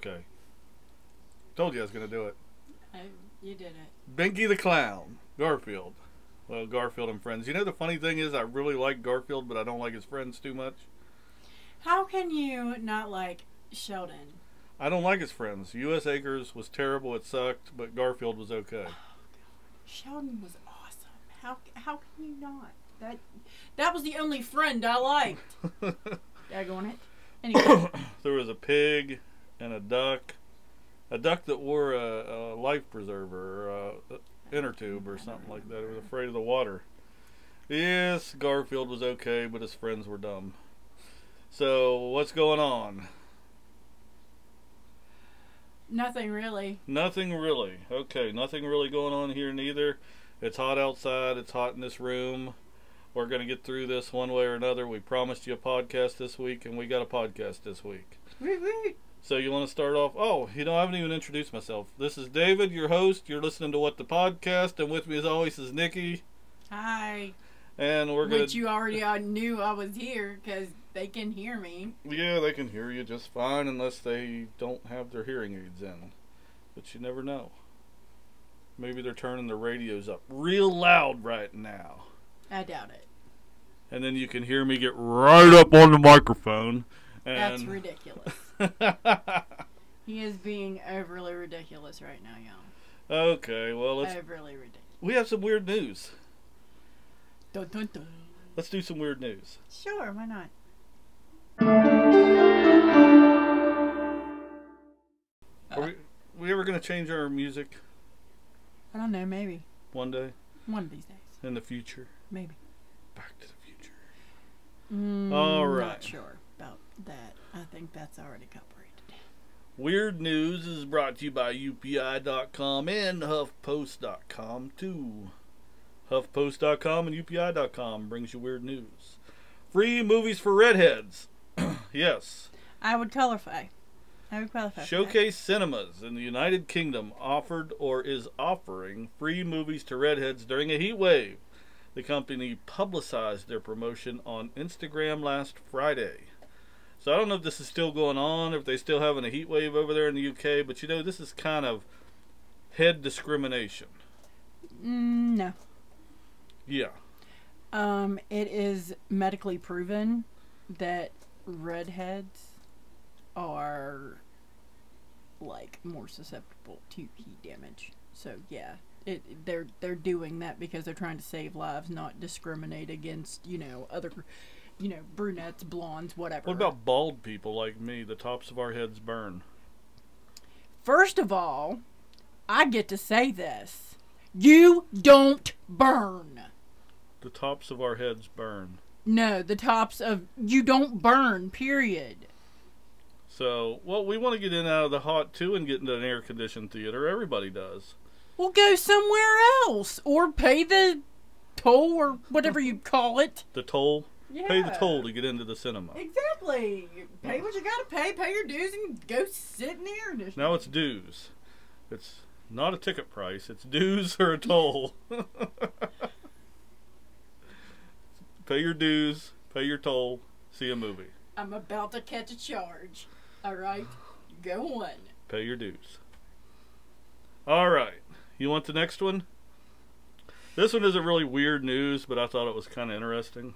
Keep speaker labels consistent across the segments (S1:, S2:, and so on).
S1: Okay. Told you I was gonna do it.
S2: I, you did it.
S1: Binky the Clown, Garfield. Well, Garfield and friends. You know the funny thing is, I really like Garfield, but I don't like his friends too much.
S2: How can you not like Sheldon?
S1: I don't like his friends. U.S. Acres was terrible. It sucked, but Garfield was okay.
S2: Oh, Sheldon was awesome. How how can you not? That that was the only friend I liked. Daggone it. Anyway,
S1: there was a pig and a duck, a duck that wore a, a life preserver, or a inner tube, or something like that. It was afraid of the water. Yes, Garfield was okay, but his friends were dumb. So what's going on?
S2: nothing really.
S1: Nothing really. Okay, nothing really going on here neither. It's hot outside. It's hot in this room. We're going to get through this one way or another. We promised you a podcast this week, and we got a podcast this week. So you want to start off? Oh, you know, I haven't even introduced myself. This is David, your host. You're listening to What the Podcast, and with me as always is Nikki.
S2: Hi.
S1: And we're gonna.
S2: Which you already uh, knew I was here because they can hear me.
S1: Yeah, they can hear you just fine unless they don't have their hearing aids in. But you never know. Maybe they're turning their radios up real loud right now.
S2: I doubt it.
S1: And then you can hear me get right up on the microphone. And
S2: That's ridiculous. he is being overly ridiculous right now, y'all.
S1: okay, well let's.
S2: Overly ridiculous.
S1: We have some weird news.
S2: Dun, dun, dun.
S1: Let's do some weird news.
S2: Sure, why not?
S1: Are we, we ever gonna change our music
S2: I don't know, maybe.
S1: one day
S2: One of these days.
S1: in the future?
S2: Maybe.
S1: Back to the future.
S2: Mm,
S1: All
S2: Not sure about that. I think that's already copyrighted.
S1: Weird News is brought to you by UPI.com and HuffPost.com too. HuffPost.com and UPI.com brings you weird news. Free movies for redheads. yes.
S2: I would qualify. I would qualify.
S1: Showcase Cinemas in the United Kingdom offered or is offering free movies to redheads during a heat wave. The company publicized their promotion on Instagram last Friday. So I don't know if this is still going on, if they're still having a heat wave over there in the UK, but you know this is kind of head discrimination.
S2: Mm, no.
S1: Yeah.
S2: Um, it is medically proven that redheads are like more susceptible to heat damage. So yeah, it they're they're doing that because they're trying to save lives, not discriminate against you know other, you know brunettes, blondes, whatever.
S1: What about bald people like me? The tops of our heads burn.
S2: First of all, I get to say this: you don't burn.
S1: The tops of our heads burn.
S2: No, the tops of you don't burn. Period.
S1: So, well, we want to get in out of the hot too and get into an air conditioned theater. Everybody does.
S2: Well, go somewhere else or pay the toll or whatever you call it.
S1: The toll. Pay the toll to get into the cinema.
S2: Exactly. Pay what you gotta pay. Pay your dues and go sit in the air conditioning.
S1: Now it's dues. It's not a ticket price. It's dues or a toll. pay your dues. Pay your toll. See a movie.
S2: I'm about to catch a charge. All right, go on.
S1: Pay your dues. All right. You want the next one? This one isn't really weird news, but I thought it was kind of interesting.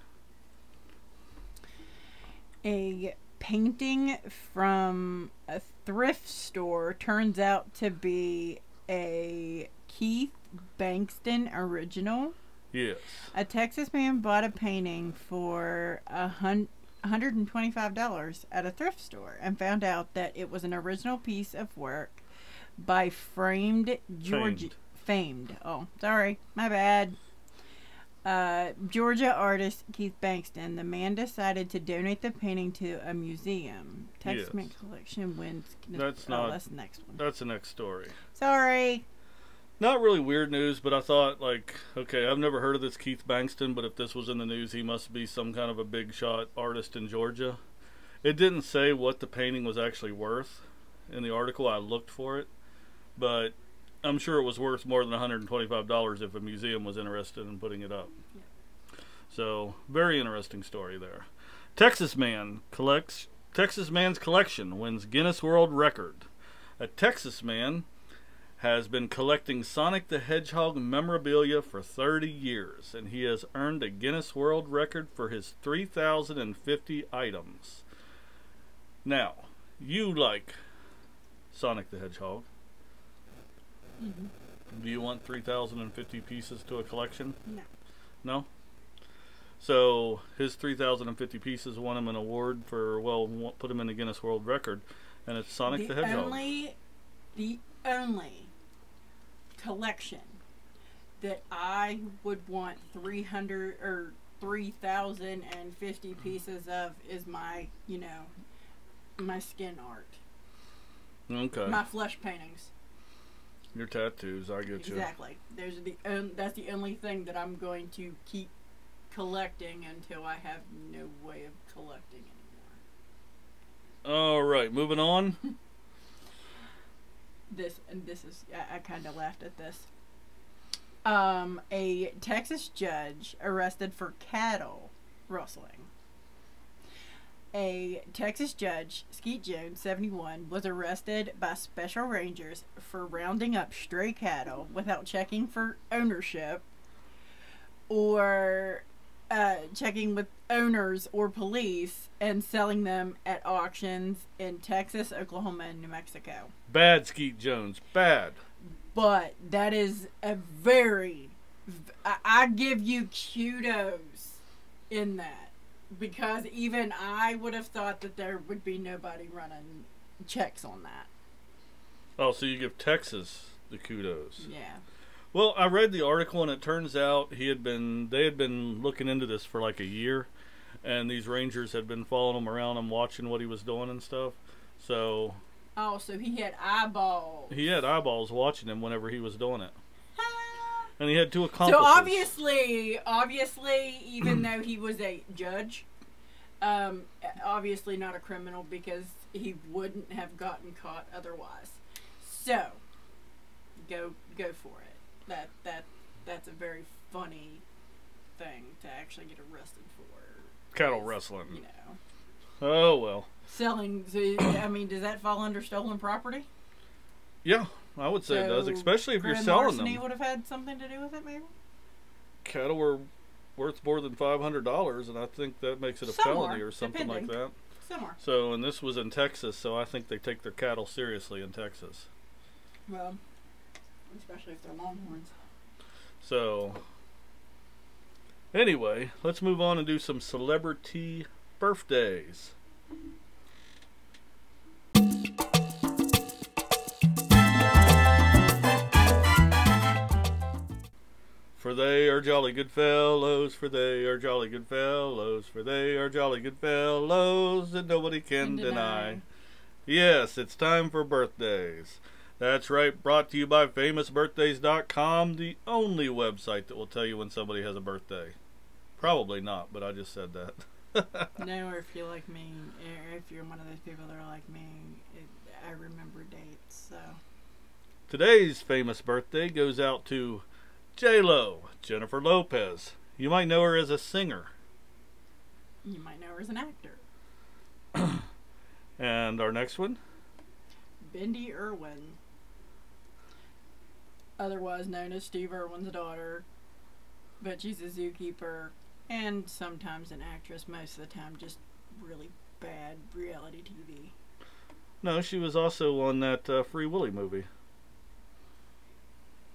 S2: A painting from a thrift store turns out to be a Keith Bankston original.
S1: Yes.
S2: A Texas man bought a painting for a hun- $125 at a thrift store and found out that it was an original piece of work by framed Georgia
S1: Famed.
S2: famed. Oh, sorry, my bad. Uh, Georgia artist Keith Bankston. The man decided to donate the painting to a museum. Texas
S1: Yes.
S2: Collection wins.
S1: That's
S2: oh,
S1: not-
S2: That's the next one.
S1: That's the next story.
S2: Sorry.
S1: Not really weird news, but I thought, like, okay, I've never heard of this Keith Bankston, but if this was in the news, he must be some kind of a big shot artist in Georgia. It didn't say what the painting was actually worth in the article. I looked for it, but I'm sure it was worth more than $125 if a museum was interested in putting it up. So, very interesting story there. Texas man collects Texas man's collection wins Guinness World Record. A Texas man has been collecting Sonic the Hedgehog memorabilia for 30 years, and he has earned a Guinness World Record for his 3,050 items. Now, you like Sonic the Hedgehog. Mm-hmm. Do you want 3,050 pieces to a collection?
S2: No.
S1: No? So, his 3,050 pieces won him an award for, well, put him in the Guinness World Record, and it's Sonic the, Hedgehog.
S2: Only, the only collection that I would want 300 or 3,050 pieces of is my, you know, my skin art.
S1: Okay.
S2: My flesh paintings.
S1: Your tattoos, I get you.
S2: Exactly. There's the on, that's the only thing that I'm going to keep collecting until I have no way of collecting anymore.
S1: All right, moving on.
S2: This and this is I, I kind of laughed at this. Um, a Texas judge arrested for cattle rustling. A Texas judge, Skeet Jones, 71, was arrested by special rangers for rounding up stray cattle without checking for ownership or uh, checking with owners or police and selling them at auctions in Texas, Oklahoma, and New Mexico.
S1: Bad Skeet Jones. Bad.
S2: But that is a very, I, I give you kudos in that because even I would have thought that there would be nobody running checks on that.
S1: Oh, so you give Texas the kudos.
S2: Yeah.
S1: Well, I read the article and it turns out he had been they had been looking into this for like a year and these rangers had been following him around and watching what he was doing and stuff. So,
S2: Oh, so he had eyeballs.
S1: he had eyeballs watching him whenever he was doing it. And he had two
S2: So obviously, obviously, even though he was a judge, um, obviously not a criminal because he wouldn't have gotten caught otherwise. So, go go for it. That that that's a very funny thing to actually get arrested for.
S1: cattle
S2: is,
S1: wrestling.
S2: You know,
S1: Oh, well.
S2: selling. I mean, does that fall under stolen property?
S1: Yeah, I would say it does,
S2: So,
S1: especially if you're
S2: grand
S1: selling
S2: larceny
S1: them.
S2: would have had something to do with it, maybe.
S1: Cattle were worth more than $500 and I think that makes it a
S2: Some
S1: felony
S2: are,
S1: or something like
S2: depending.
S1: that.
S2: Somewhere.
S1: So, and this was in Texas, so I think they take their cattle seriously in Texas.
S2: Well, especially if they're longhorns.
S1: So, anyway, let's move on and do some celebrity birthdays. For they are jolly good fellows, for they are jolly good fellows, for they are jolly good fellows that nobody can deny.
S2: deny.
S1: Yes, it's time for birthdays. That's right, brought to you by famousbirthdays.com, the only website that will tell you when somebody has a birthday. Probably not, but I just said that.
S2: no, or if you're like me, or if you're one of those people that are like me, it, I remember dates. So
S1: Today's famous birthday goes out to J Lo, Jennifer Lopez. You might know her as a singer.
S2: you might know her as an actor.
S1: And our next one,
S2: Bindi Irwin, otherwise known as Steve Irwin's daughter, but she's a zookeeper and sometimes an actress. Most of the time, just really bad reality TV.
S1: no, she was also on that uh, Free Willy movie.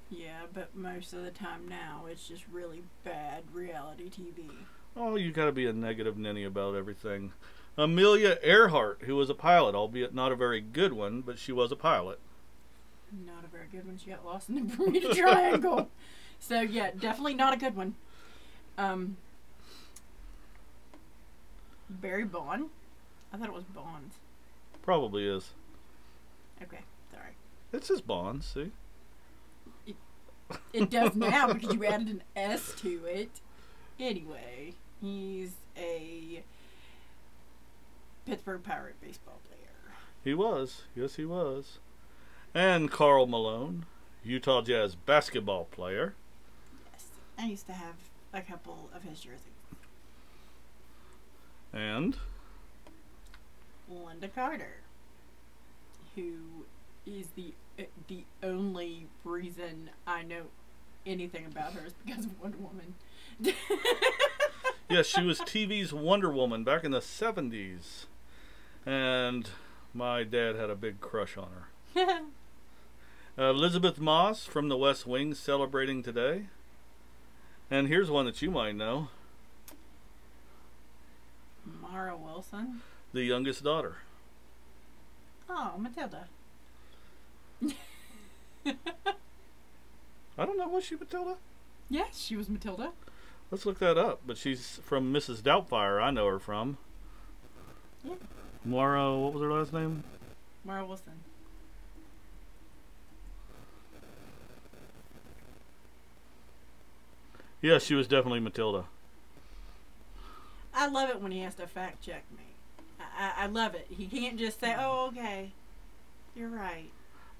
S2: Yeah, but most of the time now, it's just really bad reality TV.
S1: Oh, you gotta be a negative ninny about everything. Amelia Earhart, who was a pilot, albeit not a very good one, but she was a pilot.
S2: Not a very good one. She got lost in the Bermuda Triangle. So yeah, definitely not a good one. Um, Barry Bond. I thought it was Bonds.
S1: Probably is.
S2: Okay, sorry.
S1: It's his Bond, see?
S2: It does now because you added an S to it. Anyway, he's a Pittsburgh Pirate baseball player.
S1: He was. Yes, he was. And Karl Malone, Utah Jazz basketball player.
S2: Yes, I used to have a couple of his jerseys.
S1: And
S2: Lynda Carter, who is the uh, the only reason I know anything about her is because of Wonder Woman.
S1: yes, she was TV's Wonder Woman back in the 70s. And my dad had a big crush on her. Uh, Elisabeth Moss from The West Wing celebrating today. And here's one that you might know
S2: Mara Wilson.
S1: the youngest daughter.
S2: Oh, Matilda.
S1: I don't know, was she Matilda?
S2: yes, she was Matilda.
S1: Let's look that up. But she's from Mrs. Doubtfire, I know her from.
S2: Yeah.
S1: Mara, what was her last name?
S2: Mara Wilson.
S1: Yes, she was definitely Matilda.
S2: I love it when he has to fact check me. I, I, I love it. He can't just say, "Oh, okay, you're right."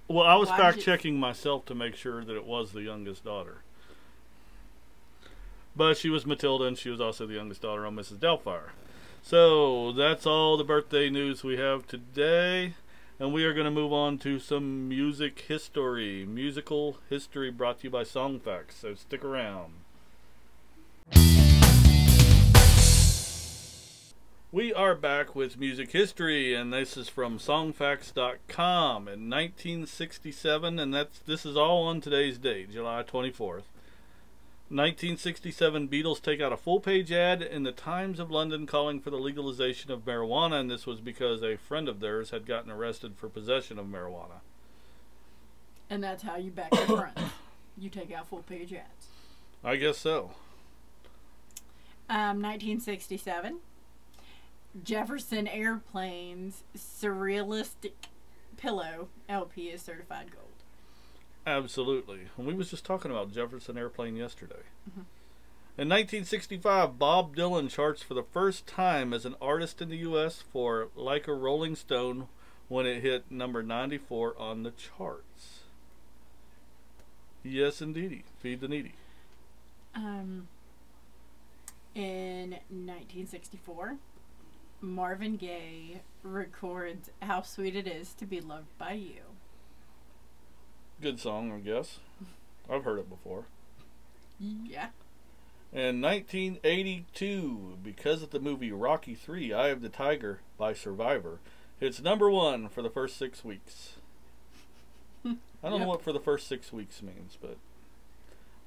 S1: Well, I was
S2: Why
S1: fact checking myself to make sure that it was the youngest daughter. But she was Matilda, and she was also the youngest daughter on Mrs. Doubtfire. So that's all the birthday news we have today. And we are going to move on to some music history. Musical history brought to you by Songfacts. So stick around. We are back with music history, and this is from Songfacts.com in 1967, and that's this is all on today's date, July 24th. 1967, Beatles take out a full-page ad in the Times of London calling for the legalization of marijuana, and this was because a friend of theirs had gotten arrested for possession of marijuana.
S2: And that's how you back your friends. You take out full page ads.
S1: I guess so.
S2: Um, 1967. Jefferson Airplanes Surrealistic Pillow LP is certified gold.
S1: Absolutely. And we was just talking about Jefferson Airplane yesterday.
S2: Mhm.
S1: In 1965, Bob Dylan charts for the first time as an artist in the U.S. for Like a Rolling Stone when it hit number 94 on the charts. Yes, indeedy. Feed the needy.
S2: Um, in 1964, Marvin Gaye records How Sweet It Is to Be Loved by You.
S1: Good song, I guess. I've heard it before.
S2: Yeah.
S1: In 1982, because of the movie Rocky 3 Eye of the Tiger by Survivor, it's number one for the first six weeks. I don't
S2: Yep.
S1: know what for the first six weeks means, but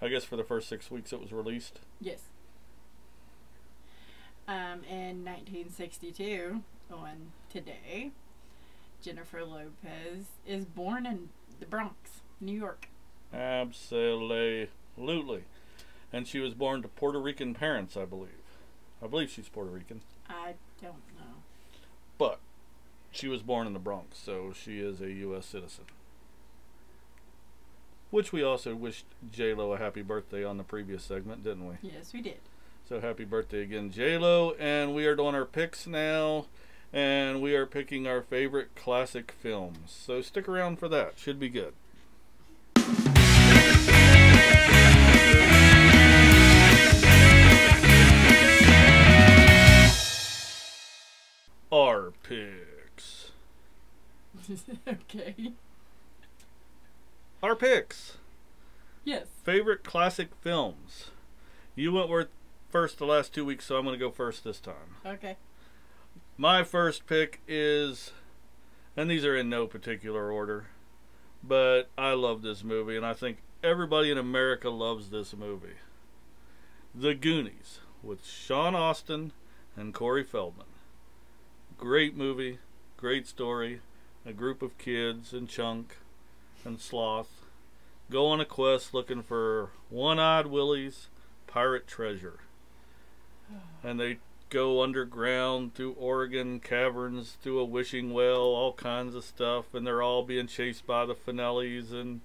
S1: I guess for the first six weeks it was released.
S2: Yes. In 1962, on today, Jennifer Lopez is born in the Bronx, New York.
S1: Absolutely. And she was born to Puerto Rican parents, I believe. I believe she's Puerto Rican.
S2: I don't know.
S1: But she was born in the Bronx, so she is a U.S. citizen. Which we also wished J Lo a happy birthday on the previous segment, didn't we?
S2: Yes, we did.
S1: So happy birthday again, J Lo! And we are doing our picks now, and we are picking our favorite classic films. So stick around for that; should be good. Our picks.
S2: okay.
S1: Our picks.
S2: Yes.
S1: Favorite classic films. You went wor- first the last two weeks, so I'm going to go first this time.
S2: Okay.
S1: My first pick is, and these are in no particular order, but I love this movie, and I think everybody in America loves this movie. The Goonies with Sean Astin and Corey Feldman. Great movie, great story. A group of kids and Chunk and Sloth go on a quest looking for one eyed Willie's pirate treasure. And they go underground through Oregon caverns, through a wishing well, all kinds of stuff, and they're all being chased by the Finellis, and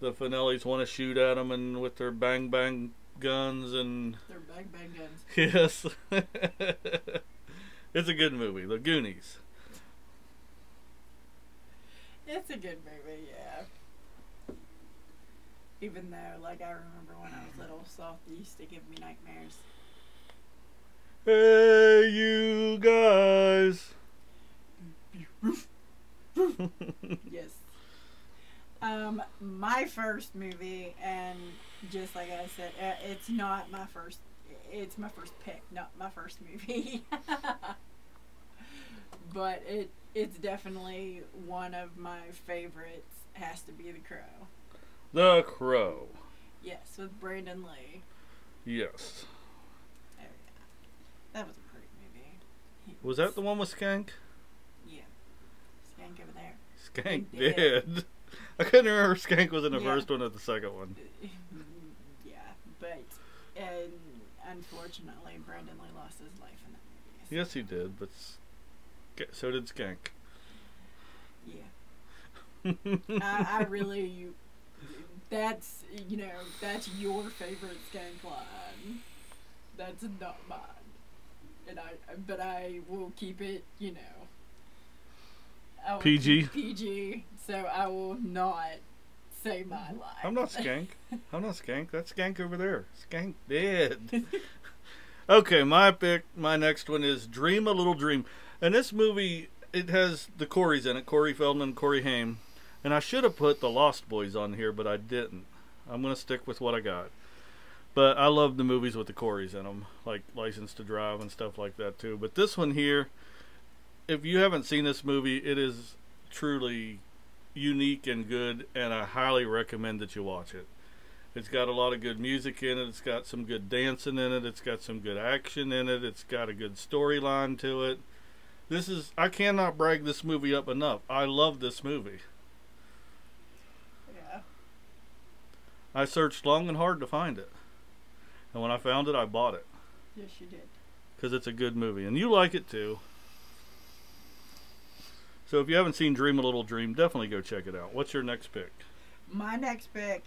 S1: the Finellis want to shoot at them, and with their bang bang guns, and
S2: They're bang bang guns.
S1: yes, it's a good movie, The Goonies.
S2: It's a good movie, yeah. Even though, like, I remember when I was little, Sloth used to give me nightmares.
S1: Hey, you guys.
S2: Yes. Um, my first movie, and just like I said, uh, it's not my first. It's my first pick, not my first movie. but it it's definitely one of my favorites. Has to be The Crow.
S1: The Crow.
S2: Yes, with Brandon Lee.
S1: Yes.
S2: That was a great movie.
S1: Was that the one with Skank?
S2: Yeah. Skank over there.
S1: Skank did. I couldn't remember if Skank was in the
S2: Yeah.
S1: first one or the second one.
S2: yeah, but and unfortunately, Brandon Lee lost his life in that movie. so-
S1: Yes, he did, but so did Skank.
S2: Yeah, I, I really. That's you know that's your favorite skank line. That's not mine, and I but I will keep it you know. I will
S1: PG?
S2: keep PG, so I will not say my line.
S1: I'm not Skank. I'm not Skank. That's Skank over there. Skank dead. okay, my pick, my next one is Dream a Little Dream. And this movie, it has the Coreys in it Corey Feldman, Corey Haim. And I should have put the Lost Boys on here, but I didn't. I'm going to stick with what I got. But I love the movies with the Coreys in them, like License to Drive and stuff like that, too. But this one here, if you haven't seen this movie, it is truly unique and good, and I highly recommend that you watch it. It's got a lot of good music in it. It's got some good dancing in it. It's got some good action in it. It's got a good storyline to it. This is I cannot brag this movie up enough. I love this movie.
S2: yeah.
S1: I searched long and hard to find it. And when I found it, I bought it
S2: Yes, you did.
S1: because it's a good movie and you like it too. So if you haven't seen Dream a Little Dream, definitely go check it out. What's your next pick?
S2: My next pick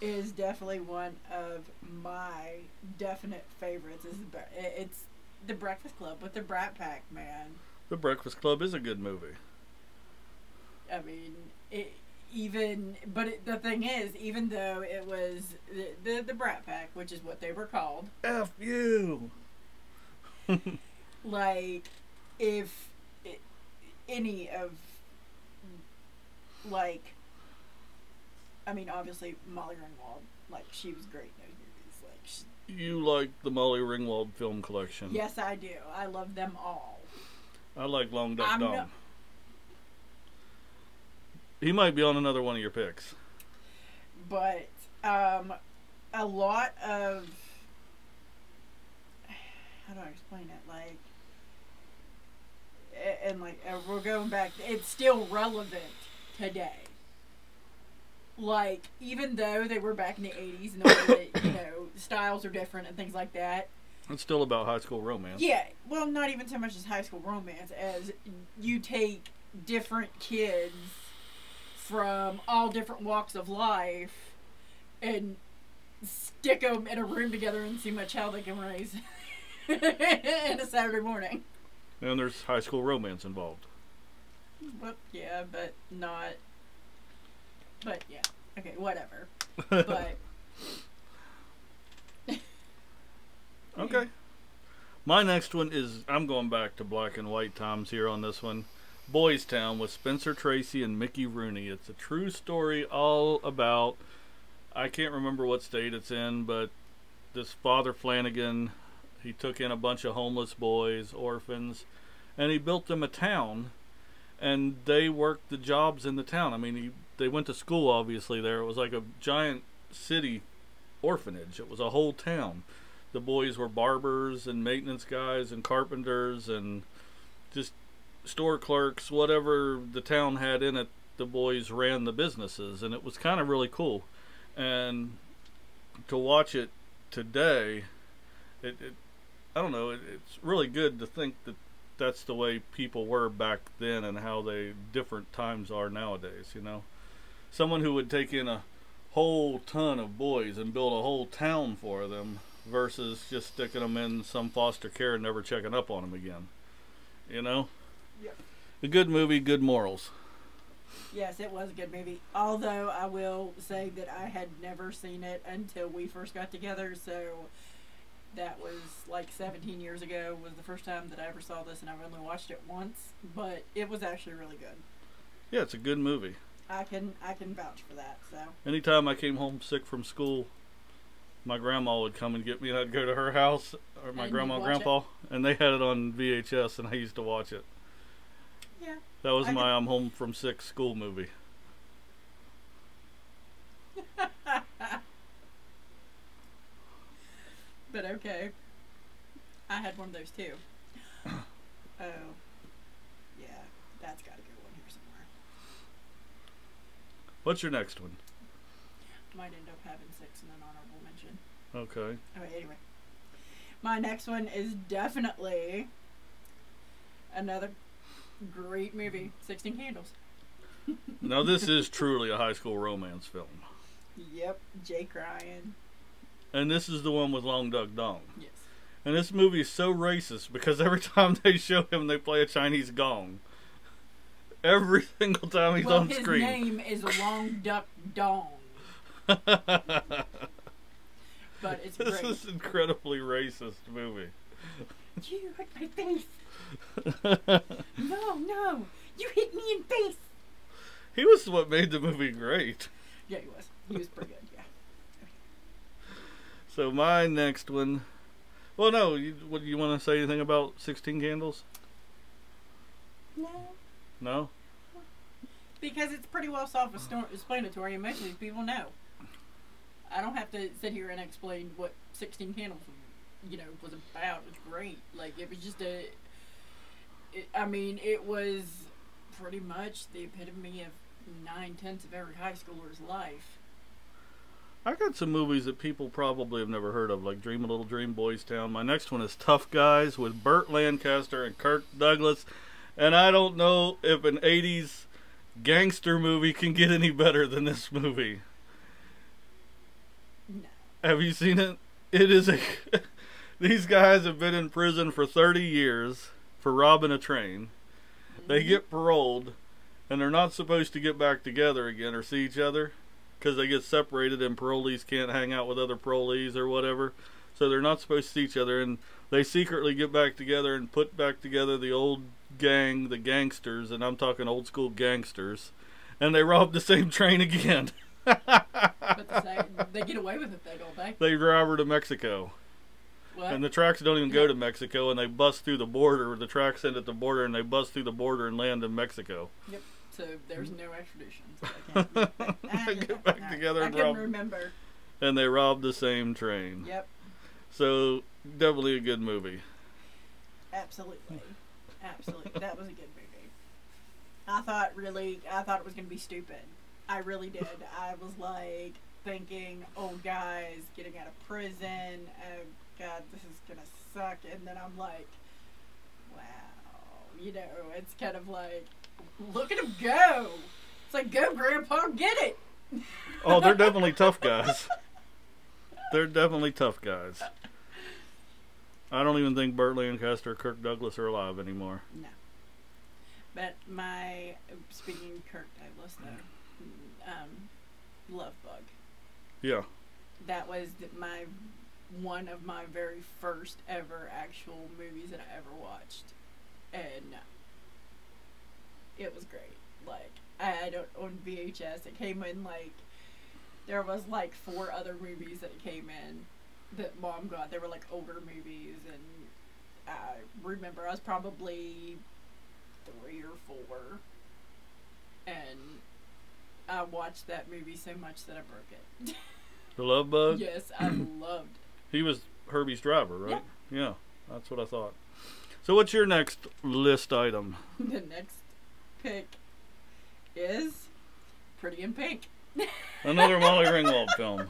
S2: is definitely one of my definite favorites. Is the it's the Breakfast Club with the Brat Pack man.
S1: The Breakfast Club is a good movie.
S2: I mean, it even but it, the thing is, even though it was the, the the Brat Pack, which is what they were called,
S1: F you.
S2: like if i any of like I mean, obviously Molly Ringwald, like she was great in those movies. Like, she,
S1: You like the Molly Ringwald film collection.
S2: yes, I do. I love them all.
S1: I like Long Duck Dong. He might be on another one of your picks.
S2: but um, a lot of how do I explain it? Like, and like uh, we're going back. It's still relevant today. Like, even though they were back in the '80s and all the you know styles are different and things like that.
S1: It's still about high school romance.
S2: Yeah, well, not even so much as high school romance as you take different kids from all different walks of life and stick them in a room together and see much hell they can raise in a Saturday morning.
S1: And there's high school romance involved.
S2: But yeah, but not. But yeah, okay, whatever. But
S1: okay. My next one is I'm going back to black and white times here on this one. Boys Town with Spencer Tracy and Mickey Rooney. It's a true story all about I can't remember what state it's in, but this father Flanagan he took in a bunch of homeless boys, orphans, and he built them a town and they worked the jobs in the town. I mean, he, they went to school obviously there. It was like a giant city orphanage. It was a whole town. The boys were barbers and maintenance guys and carpenters and just store clerks, whatever the town had in it. The boys ran the businesses, and it was kind of really cool. And to watch it today, it, it I don't know, it, it's really good to think that that's the way people were back then and how they different times are nowadays. You know, someone who would take in a whole ton of boys and build a whole town for them versus just sticking them in some foster care and never checking up on them again. You know,
S2: Yep.
S1: a good movie, good morals.
S2: yes, it was a good movie. Although I will say that I had never seen it until we first got together, so that was like 17 years ago was the first time that I ever saw this and I've only watched it once, but it was actually really good.
S1: Yeah, it's a good movie.
S2: I can I can vouch for that. So
S1: Anytime I came home sick from school, my grandma would come and get me, and I'd go to her house, or my
S2: And
S1: grandma
S2: you'd
S1: and
S2: watch
S1: grandpa, and they had it on VHS, and I used to watch it.
S2: Yeah.
S1: That was
S2: I
S1: my
S2: could-
S1: I'm home from sick school movie.
S2: But okay. I had one of those too. oh. Yeah, that's got to go one here somewhere.
S1: What's your next one?
S2: Might end up having six in an honorable mention.
S1: Okay.
S2: Oh, okay, anyway. My next one is definitely another great movie, 16 Candles.
S1: Now this is truly a high school romance film,
S2: Yep, Jake Ryan.
S1: and this is the one with Long Duck Dong.
S2: Yes.
S1: And this movie is so racist because every time they show him, they play a Chinese gong. Every single time he's
S2: well,
S1: on
S2: his
S1: screen.
S2: His name is Long Duck Dong, but it's
S1: this
S2: great.
S1: is an incredibly racist movie.
S2: You hit my face. No, no. You hit me in face.
S1: he was what made the movie great.
S2: Yeah, he was. He was pretty good, yeah.
S1: So my next one. Well, no. You, what you want to say anything about Sixteen Candles?
S2: No.
S1: No.
S2: Because it's pretty well self-explanatory, and most of these people know. I don't have to sit here and explain what Sixteen Candles, you know, was about. Was great. Like it was just a. It, I mean, it was pretty much the epitome of nine tenths of every high schooler's life.
S1: I got some movies that people probably have never heard of, like Dream a Little Dream, Boys Town. My next one is Tough Guys with Burt Lancaster and Kirk Douglas. And I don't know if an 80s gangster movie can get any better than this movie.
S2: No.
S1: Have you seen it? It is a. These guys have been in prison for 30 years for robbing a train. They mm-hmm. get paroled, and they're not supposed to get back together again or see each other because they get separated, and parolees can't hang out with other parolees or whatever. So they're not supposed to see each other, and they secretly get back together and put back together the old gang, the gangsters, and I'm talking old school gangsters, and they rob the same train again.
S2: But the same, they get away with it, though, don't they?
S1: they drive her to Mexico.
S2: What?
S1: And the tracks don't even go to Mexico, and they bust through the border. The tracks end at the border, and they bust through the border and land in Mexico.
S2: Yep. So there's no extradition. So I can't
S1: They get ah,
S2: back
S1: together
S2: I
S1: and
S2: couldn't
S1: rob,
S2: remember.
S1: and they rob the same train.
S2: Yep.
S1: So definitely a good movie.
S2: Absolutely. Absolutely. That was a good movie. I thought really, I thought it was going to be stupid. I really did. I was like thinking, old guys getting out of prison. Oh, God, this is going to suck. And then I'm like, wow. You know, it's kind of like, look at him go. It's like, go, Grandpa, get it.
S1: Oh, they're definitely tough guys. They're definitely tough guys. I don't even think Burt Lancaster or Kirk Douglas are alive anymore.
S2: No. But my speaking of Kirk Douglas though, um, Love Bug.
S1: Yeah.
S2: That was my one of my very first ever actual movies that I ever watched, and it was great. Like I had it on VHS. It came in like there was like four other movies that came in that mom got. They were like older movies, and I remember I was probably three or four, and I watched that movie so much that I broke it.
S1: The Love Bug.
S2: yes, I loved
S1: He was Herbie's driver, right? Yeah. That's what I thought. So what's your next list item?
S2: The next pick is Pretty in Pink.
S1: Another Molly Ringwald film.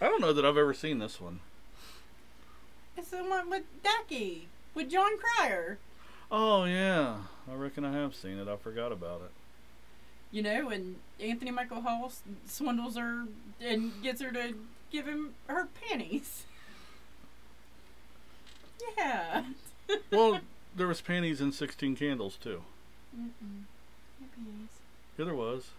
S1: I don't know that I've ever seen this one.
S2: It's the one with Ducky, with Jon Cryer.
S1: Oh yeah, I reckon I have seen it. I forgot about it.
S2: You know, and Anthony Michael Hall swindles her and gets her to give him her panties. Yeah.
S1: Well, there was panties in Sixteen Candles too.
S2: Mm-mm. No panties.
S1: Yeah, there was.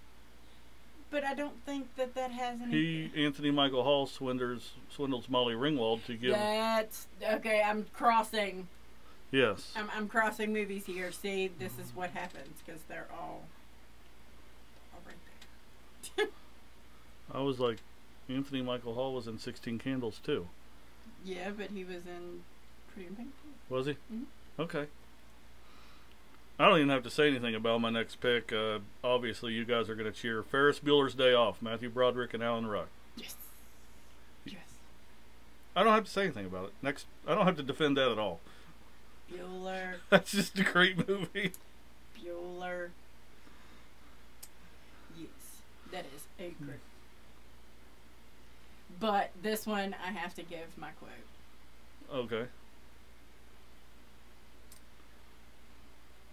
S2: But I don't think that that has any.
S1: He Anthony Michael Hall swindles swindles Molly Ringwald to give.
S2: That's okay. I'm crossing.
S1: Yes.
S2: I'm, I'm crossing movies here. See, this is what happens because they're all all right there.
S1: I was like, Anthony Michael Hall was in Sixteen Candles too.
S2: Yeah, but he was in Pretty in Pink.
S1: Was he?
S2: Mhm.
S1: Okay. I don't even have to say anything about my next pick. Uh, obviously, you guys are going to cheer Ferris Bueller's Day Off, Matthew Broderick and Alan Ruck.
S2: Yes. Yes.
S1: I don't have to say anything about it. Next, I don't have to defend that at all.
S2: Bueller.
S1: That's just a great movie.
S2: Bueller. Yes, that is a great. But this one, I have to give my quote,
S1: Okay.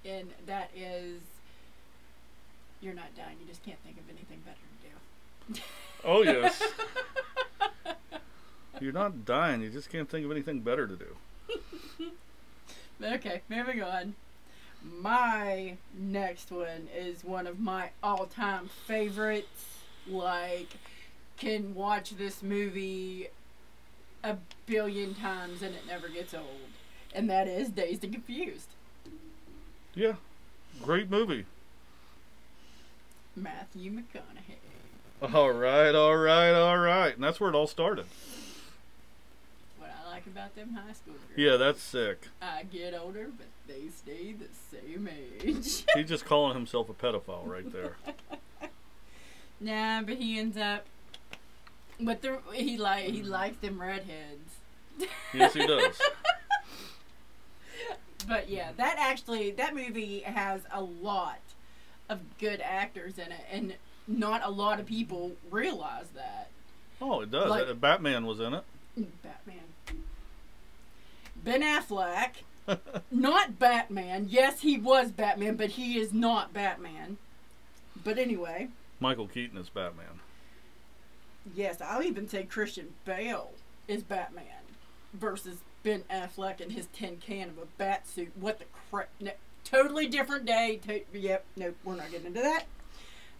S2: and that is, "You're not dying. You just can't think of anything better to do."
S1: Oh yes. You're not dying. You just can't think of anything better to do.
S2: Okay, moving on. My next one is one of my all-time favorites. Like, can watch this movie a billion times and it never gets old. And that is Dazed and Confused.
S1: Yeah. Great movie.
S2: Matthew McConaughey.
S1: All right, all right, all right. And that's where it all started.
S2: What I like about them high school girls.
S1: Yeah, that's sick.
S2: I get older, but they stay the same age.
S1: He's just calling himself a pedophile right there.
S2: Nah, but he ends up. But the he like he mm-hmm. likes them redheads.
S1: Yes, he does.
S2: But yeah, mm-hmm. that actually that movie has a lot of good actors in it, and not a lot of people realize that.
S1: Oh, it does.
S2: Like-
S1: Uh, Batman was in it.
S2: Mm, Batman. Ben Affleck, not Batman. Yes, he was Batman, but he is not Batman. But anyway,
S1: Michael Keaton is Batman.
S2: Yes, I'll even say Christian Bale is Batman versus Ben Affleck and his tin can of a bat suit. What the crap? No, totally different day. To, yep, no, we're not getting into that.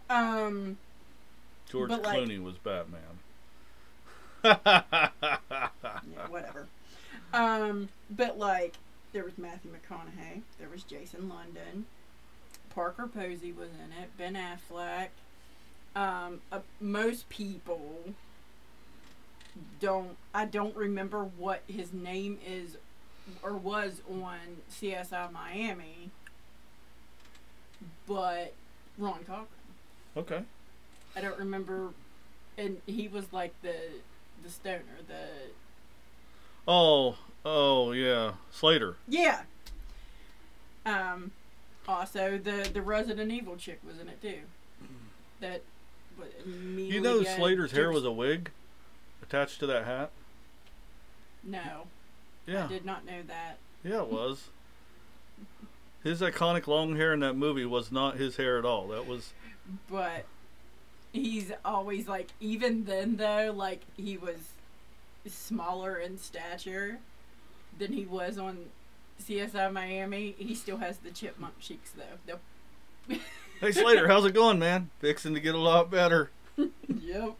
S2: Um,
S1: George
S2: But, like-
S1: Clooney was Batman.
S2: yeah, whatever. Um, but like, there was Matthew McConaughey, there was Jason London, Parker Posey was in it, Ben Affleck. Um, uh, most people don't. I don't remember what his name is or was on CSI Miami, but Ron Cochran.
S1: okay.
S2: I don't remember, and he was like the the stoner, the
S1: Oh, oh yeah, Slater.
S2: Yeah. Um, also the the Resident Evil chick was in it too. That
S1: You know Slater's hair was a wig attached to that hat.
S2: no.
S1: Yeah,
S2: I did not know that.
S1: yeah, it was. His iconic long hair in that movie was not his hair at all. That was
S2: But he's always like even then though like he was smaller in stature than he was on CSI Miami. He still has the chipmunk cheeks though. The
S1: Hey Slater, how's it going, man? Fixing to get a lot better.
S2: yep.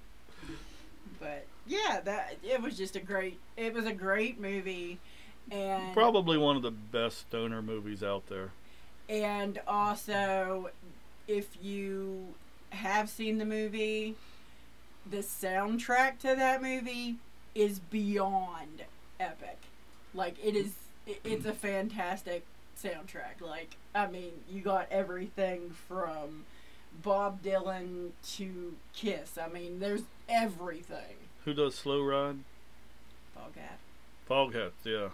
S2: But yeah, that it was just a great. It was a great movie, and
S1: Probably one of the best stoner movies out there.
S2: and also, if you have seen the movie, the soundtrack to that movie is beyond epic. Like it is. It's a fantastic soundtrack. Like I mean, you got everything from Bob Dylan to Kiss. I mean, there's everything.
S1: Who does Slow Ride?
S2: Foghat.
S1: Foghats, yeah.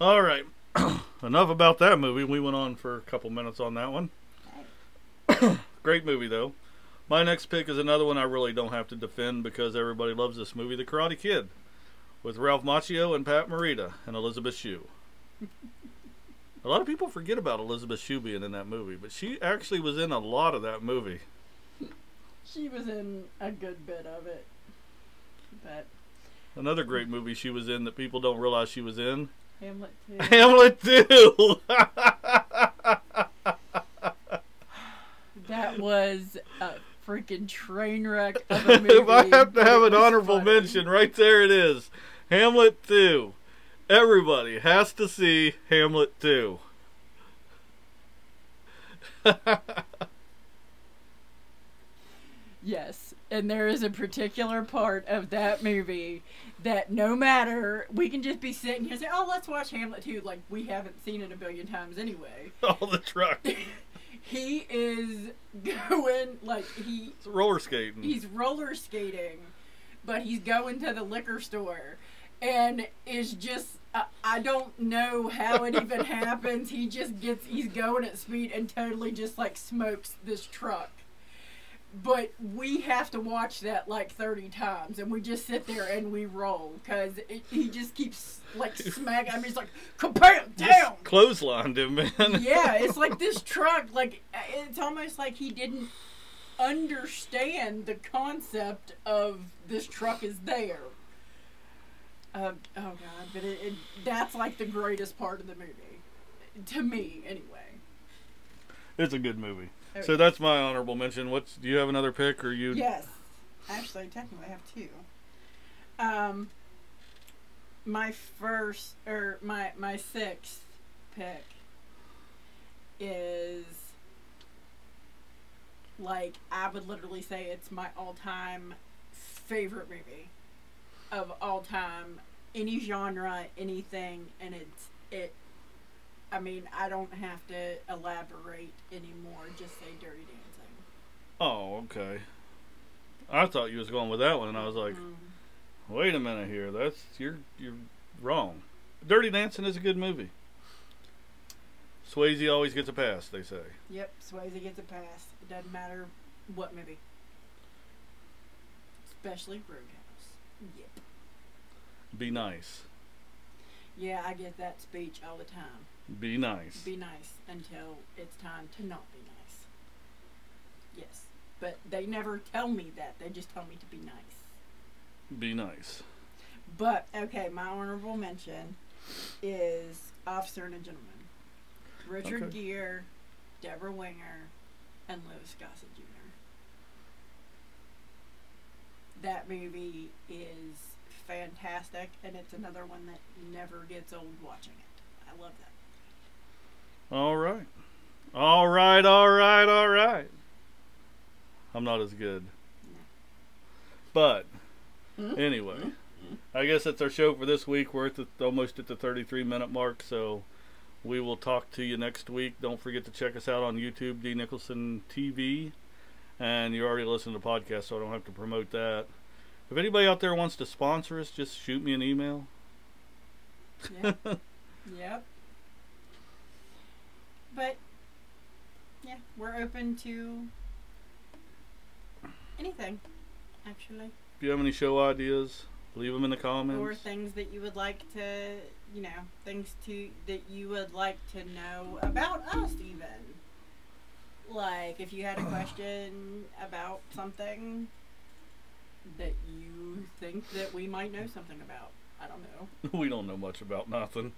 S1: All right. Enough about that movie. We went on for a couple minutes on that one. Great movie, though. My next pick is another one I really don't have to defend because everybody loves this movie, The Karate Kid, with Ralph Macchio and Pat Morita and Elizabeth Shue. a lot of people forget about Elizabeth Shue being in that movie, but she actually was in a lot of that movie.
S2: She was in a good bit of it. But
S1: Another great movie she was in that people don't realize she was in
S2: Hamlet too.
S1: Hamlet 2.
S2: that was a freaking train wreck of a movie.
S1: if I have to have an honorable
S2: funny.
S1: mention, right there it is. Hamlet 2. Everybody has to see Hamlet 2.
S2: Yes, and there is a particular part of that movie that no matter we can just be sitting here and say, "Oh, let's watch Hamlet 2," like we haven't seen it a billion times anyway.
S1: Oh, the truck.
S2: he is going like he
S1: It's roller skating.
S2: he's roller skating, but he's going to the liquor store, and is just I, I don't know how it even happens. He just gets he's going at speed and totally just like smokes this truck. But we have to watch that like thirty times, and we just sit there and we roll because he just keeps like smacking. I mean, he's like, "Kabam!
S1: Just
S2: Down!"
S1: clotheslined him, man.
S2: yeah, it's like this truck, like it's almost like he didn't understand the concept of this truck is there. Uh, oh god, but it, it, that's like the greatest part of the movie, to me anyway.
S1: it's a good movie. So that's my honorable mention. What's do you have another pick or you?
S2: Yes, actually, technically, I have two. Um, my first or my my sixth pick is like I would literally say it's my all-time favorite movie of all time, any genre, anything, and it's it. I mean, I don't have to elaborate anymore. Just say Dirty Dancing.
S1: Oh, okay. I thought you was going with that one, and I was like,
S2: Mm.
S1: wait a minute here. That's you're you're wrong. Dirty Dancing is a good movie. Swayze always gets a pass, they say.
S2: Yep, Swayze gets a pass. It doesn't matter what movie. Especially Roadhouse. Yep.
S1: Be nice.
S2: Yeah, I get that speech all the time.
S1: Be nice.
S2: Be nice until it's time to not be nice. Yes. But they never tell me that. They just tell me to be nice.
S1: Be nice.
S2: But, okay, my honorable mention is Officer and a Gentleman. Richard
S1: Okay.
S2: Gere, Debra Winger, and Louis Gossett Jr. That movie is fantastic, and it's another one that never gets old watching it. I love that.
S1: All right. All right, all right, all right. I'm not as good. But
S2: Hmm?
S1: anyway, I guess that's our show for this week. We're at the, almost at the 33 minute mark, so we will talk to you next week. Don't forget to check us out on YouTube, D Nicholson TV. And you already listened to the podcast, so I don't have to promote that. If anybody out there wants to sponsor us, just shoot me an email.
S2: Yeah. yep. But yeah, we're open to anything, actually,
S1: If you have any show ideas, leave them in the comments.
S2: or things that you would like to, you know, things to that you would like to know about us, even. Like if you had a question about something that you think that we might know something about. I don't know.
S1: we don't know much about nothing.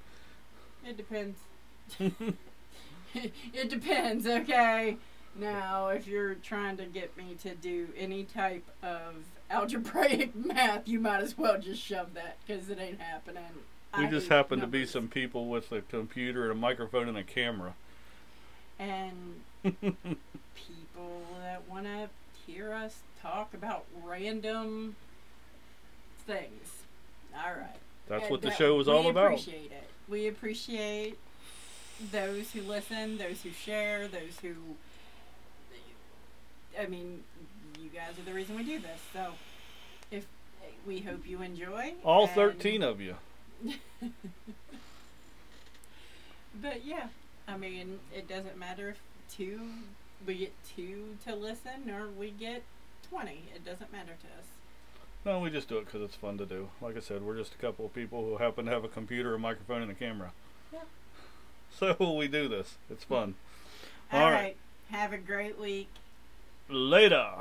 S2: It depends. it depends, okay? Now, if you're trying to get me to do any type of algebraic math, you might as well just shove that because it ain't happening.
S1: We
S2: I
S1: just happen to be some people with a computer and a microphone and a camera.
S2: And people that want to hear us talk about random things. All right.
S1: That's
S2: And
S1: what the
S2: that-
S1: show is
S2: we
S1: all about.
S2: We appreciate it. We appreciate those who listen, those who share, those who. I mean, you guys are the reason we do this. So, if we hope you enjoy.
S1: All 13 of you.
S2: But yeah, I mean, it doesn't matter if two we get two to listen or we get twenty. It doesn't matter to us.
S1: No, we just do it because it's fun to do. Like I said, we're just a couple of people who happen to have a computer, a microphone, and a camera.
S2: Yeah.
S1: So we do this. It's fun.
S2: All
S1: All
S2: right.
S1: right.
S2: Have a great week.
S1: Later.